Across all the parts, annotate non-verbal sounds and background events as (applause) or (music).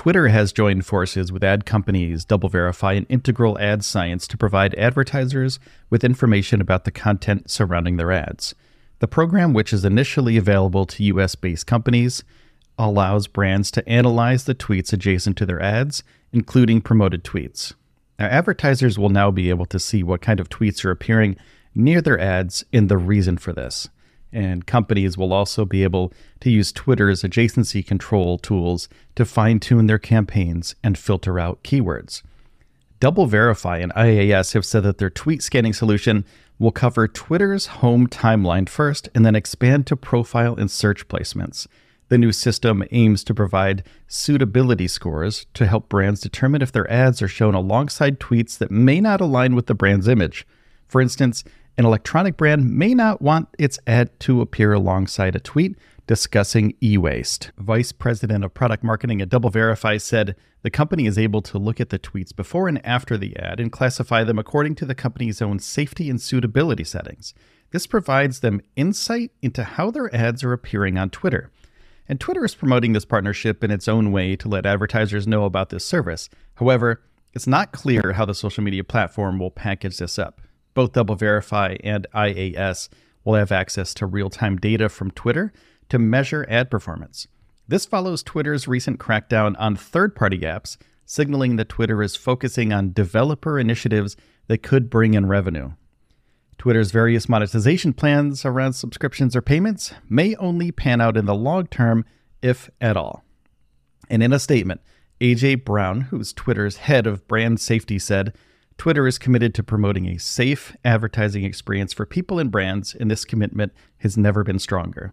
Twitter has joined forces with ad companies DoubleVerify and Integral Ad Science to provide advertisers with information about the content surrounding their ads. The program, which is initially available to US based companies, allows brands to analyze the tweets adjacent to their ads, including promoted tweets. Now, advertisers will now be able to see what kind of tweets are appearing near their ads and the reason for this. And companies will also be able to use Twitter's adjacency control tools to fine tune their campaigns and filter out keywords. DoubleVerify and IAS have said that their tweet scanning solution will cover Twitter's home timeline first and then expand to profile and search placements. The new system aims to provide suitability scores to help brands determine if their ads are shown alongside tweets that may not align with the brand's image. For instance, an electronic brand may not want its ad to appear alongside a tweet discussing e waste. Vice President of Product Marketing at DoubleVerify said the company is able to look at the tweets before and after the ad and classify them according to the company's own safety and suitability settings. This provides them insight into how their ads are appearing on Twitter. And Twitter is promoting this partnership in its own way to let advertisers know about this service. However, it's not clear how the social media platform will package this up. Both DoubleVerify and IAS will have access to real time data from Twitter to measure ad performance. This follows Twitter's recent crackdown on third party apps, signaling that Twitter is focusing on developer initiatives that could bring in revenue. Twitter's various monetization plans around subscriptions or payments may only pan out in the long term, if at all. And in a statement, AJ Brown, who's Twitter's head of brand safety, said Twitter is committed to promoting a safe advertising experience for people and brands, and this commitment has never been stronger.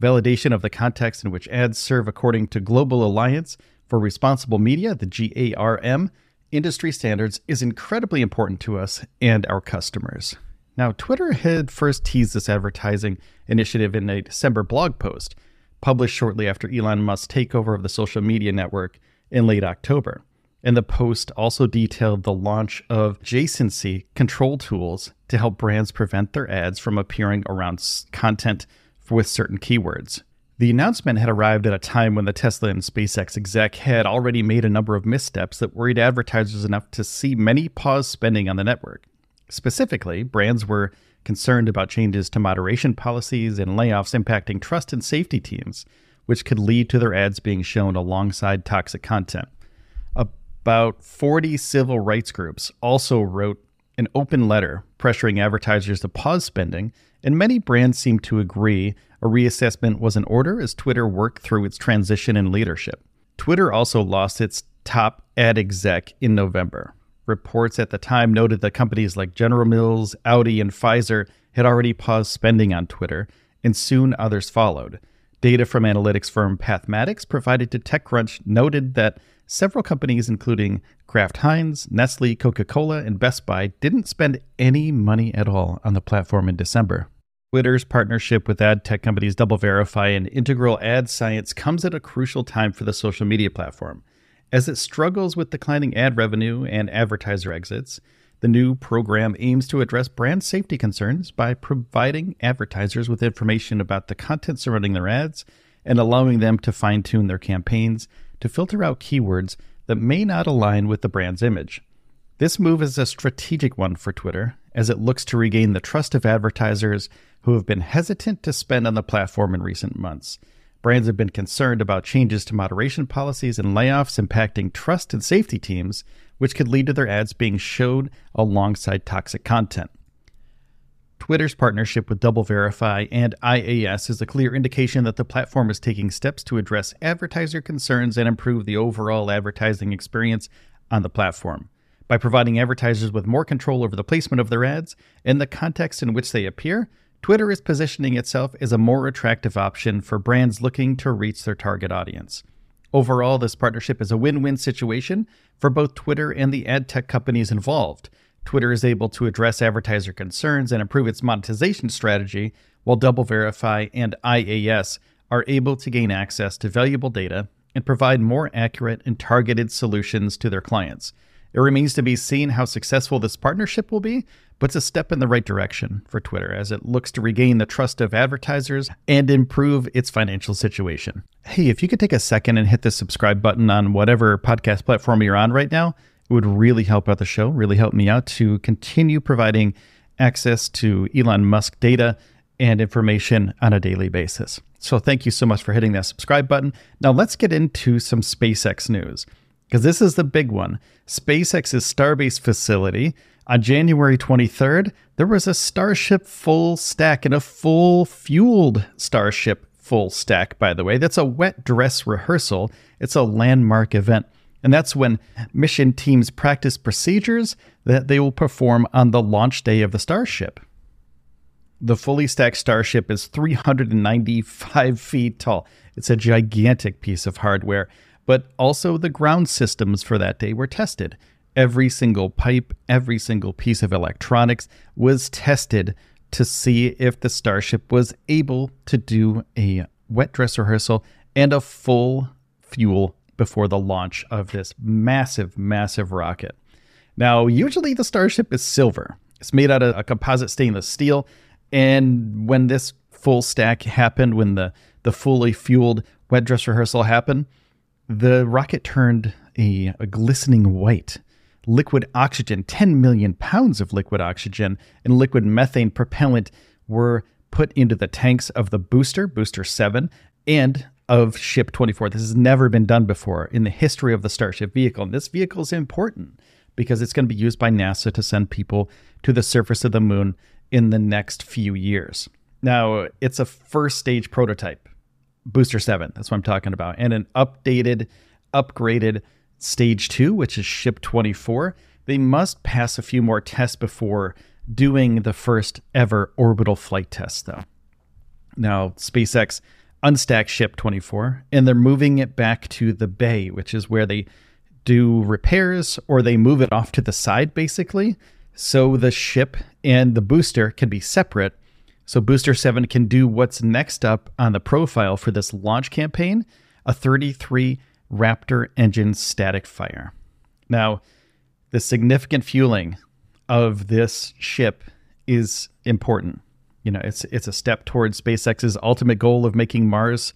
Validation of the context in which ads serve according to Global Alliance for Responsible Media, the GARM, industry standards is incredibly important to us and our customers. Now, Twitter had first teased this advertising initiative in a December blog post, published shortly after Elon Musk's takeover of the social media network in late October. And the post also detailed the launch of adjacency control tools to help brands prevent their ads from appearing around content with certain keywords. The announcement had arrived at a time when the Tesla and SpaceX exec had already made a number of missteps that worried advertisers enough to see many pause spending on the network. Specifically, brands were concerned about changes to moderation policies and layoffs impacting trust and safety teams, which could lead to their ads being shown alongside toxic content about 40 civil rights groups also wrote an open letter pressuring advertisers to pause spending, and many brands seemed to agree a reassessment was in order as Twitter worked through its transition in leadership. Twitter also lost its top ad exec in November. Reports at the time noted that companies like General Mills, Audi, and Pfizer had already paused spending on Twitter, and soon others followed. Data from analytics firm Pathmatics provided to TechCrunch noted that several companies, including Kraft Heinz, Nestle, Coca Cola, and Best Buy, didn't spend any money at all on the platform in December. Twitter's partnership with ad tech companies DoubleVerify and Integral Ad Science comes at a crucial time for the social media platform. As it struggles with declining ad revenue and advertiser exits, the new program aims to address brand safety concerns by providing advertisers with information about the content surrounding their ads and allowing them to fine tune their campaigns to filter out keywords that may not align with the brand's image. This move is a strategic one for Twitter, as it looks to regain the trust of advertisers who have been hesitant to spend on the platform in recent months. Brands have been concerned about changes to moderation policies and layoffs impacting trust and safety teams, which could lead to their ads being showed alongside toxic content. Twitter's partnership with DoubleVerify and IAS is a clear indication that the platform is taking steps to address advertiser concerns and improve the overall advertising experience on the platform. By providing advertisers with more control over the placement of their ads and the context in which they appear, Twitter is positioning itself as a more attractive option for brands looking to reach their target audience. Overall, this partnership is a win win situation for both Twitter and the ad tech companies involved. Twitter is able to address advertiser concerns and improve its monetization strategy, while DoubleVerify and IAS are able to gain access to valuable data and provide more accurate and targeted solutions to their clients. It remains to be seen how successful this partnership will be, but it's a step in the right direction for Twitter as it looks to regain the trust of advertisers and improve its financial situation. Hey, if you could take a second and hit the subscribe button on whatever podcast platform you're on right now, it would really help out the show, really help me out to continue providing access to Elon Musk data and information on a daily basis. So thank you so much for hitting that subscribe button. Now let's get into some SpaceX news because this is the big one. SpaceX's Starbase facility on January 23rd, there was a Starship full stack and a full fueled Starship full stack, by the way. That's a wet dress rehearsal. It's a landmark event. And that's when mission teams practice procedures that they will perform on the launch day of the Starship. The fully stacked Starship is 395 feet tall. It's a gigantic piece of hardware, but also the ground systems for that day were tested. Every single pipe, every single piece of electronics was tested to see if the Starship was able to do a wet dress rehearsal and a full fuel before the launch of this massive, massive rocket. Now, usually the Starship is silver. It's made out of a composite stainless steel. And when this full stack happened, when the, the fully fueled wet dress rehearsal happened, the rocket turned a, a glistening white. Liquid oxygen, 10 million pounds of liquid oxygen, and liquid methane propellant were put into the tanks of the booster, Booster 7, and of Ship 24. This has never been done before in the history of the Starship vehicle. And this vehicle is important because it's going to be used by NASA to send people to the surface of the moon in the next few years. Now, it's a first stage prototype, Booster 7. That's what I'm talking about. And an updated, upgraded stage 2, which is Ship 24. They must pass a few more tests before doing the first ever orbital flight test, though. Now, SpaceX unstacked Ship 24, and they're moving it back to the bay, which is where they do repairs or they move it off to the side, basically. So the ship and the booster can be separate. So Booster 7 can do what's next up on the profile for this launch campaign a 33 Raptor engine static fire. Now, the significant fueling of this ship is important you know, it's it's a step towards SpaceX's ultimate goal of making Mars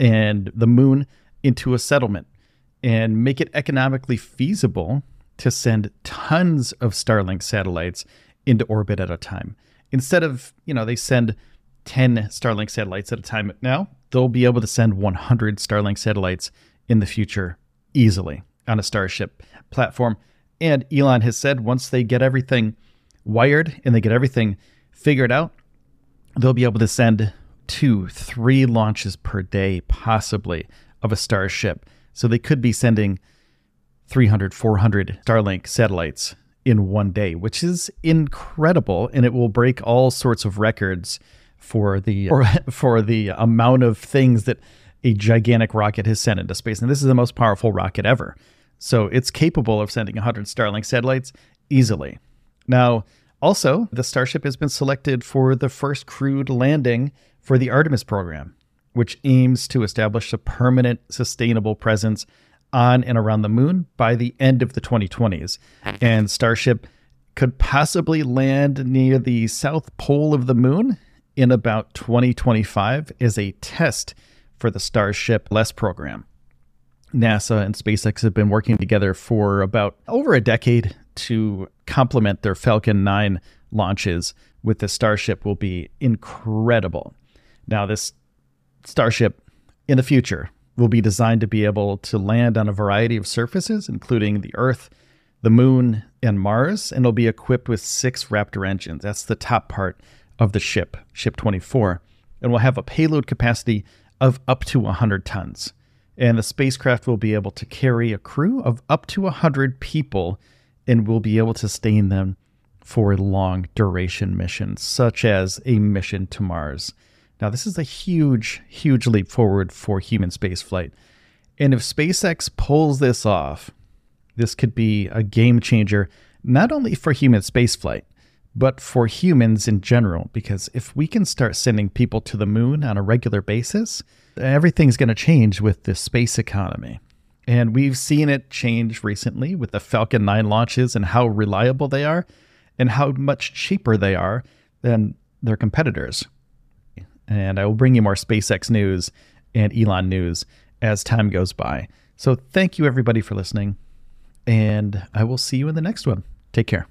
and the moon into a settlement and make it economically feasible to send tons of Starlink satellites into orbit at a time. Instead of, you know, they send 10 Starlink satellites at a time now, they'll be able to send 100 Starlink satellites in the future easily on a Starship platform. And Elon has said once they get everything wired and they get everything figured out, they'll be able to send two, three launches per day, possibly, of a Starship. So they could be sending 300, 400 Starlink satellites in one day, which is incredible. And it will break all sorts of records for the for, (laughs) for the amount of things that a gigantic rocket has sent into space. And this is the most powerful rocket ever. So it's capable of sending 100 Starlink satellites easily. Now, also, the Starship has been selected for the first crewed landing for the Artemis program, which aims to establish a permanent, sustainable presence on and around the moon by the end of the 2020s. And Starship could possibly land near the south pole of the moon in about 2025 as a test for the Starship HLS program. NASA and SpaceX have been working together for about over a decade to complement their Falcon 9 launches with the Starship will be incredible. Now, this Starship in the future will be designed to be able to land on a variety of surfaces, including the Earth, the Moon, and Mars, and it'll be equipped with six Raptor engines. That's the top part of the ship, Ship 24, and will have a payload capacity of up to 100 tons. And the spacecraft will be able to carry a crew of up to 100 people and will be able to sustain them for long duration missions, such as a mission to Mars. Now, this is a huge, huge leap forward for human spaceflight. And if SpaceX pulls this off, this could be a game changer, not only for human spaceflight, but for humans in general. Because if we can start sending people to the moon on a regular basis, everything's going to change with the space economy. And we've seen it change recently with the Falcon 9 launches and how reliable they are and how much cheaper they are than their competitors. And I will bring you more SpaceX news and Elon news as time goes by. So thank you everybody for listening, and I will see you in the next one. Take care.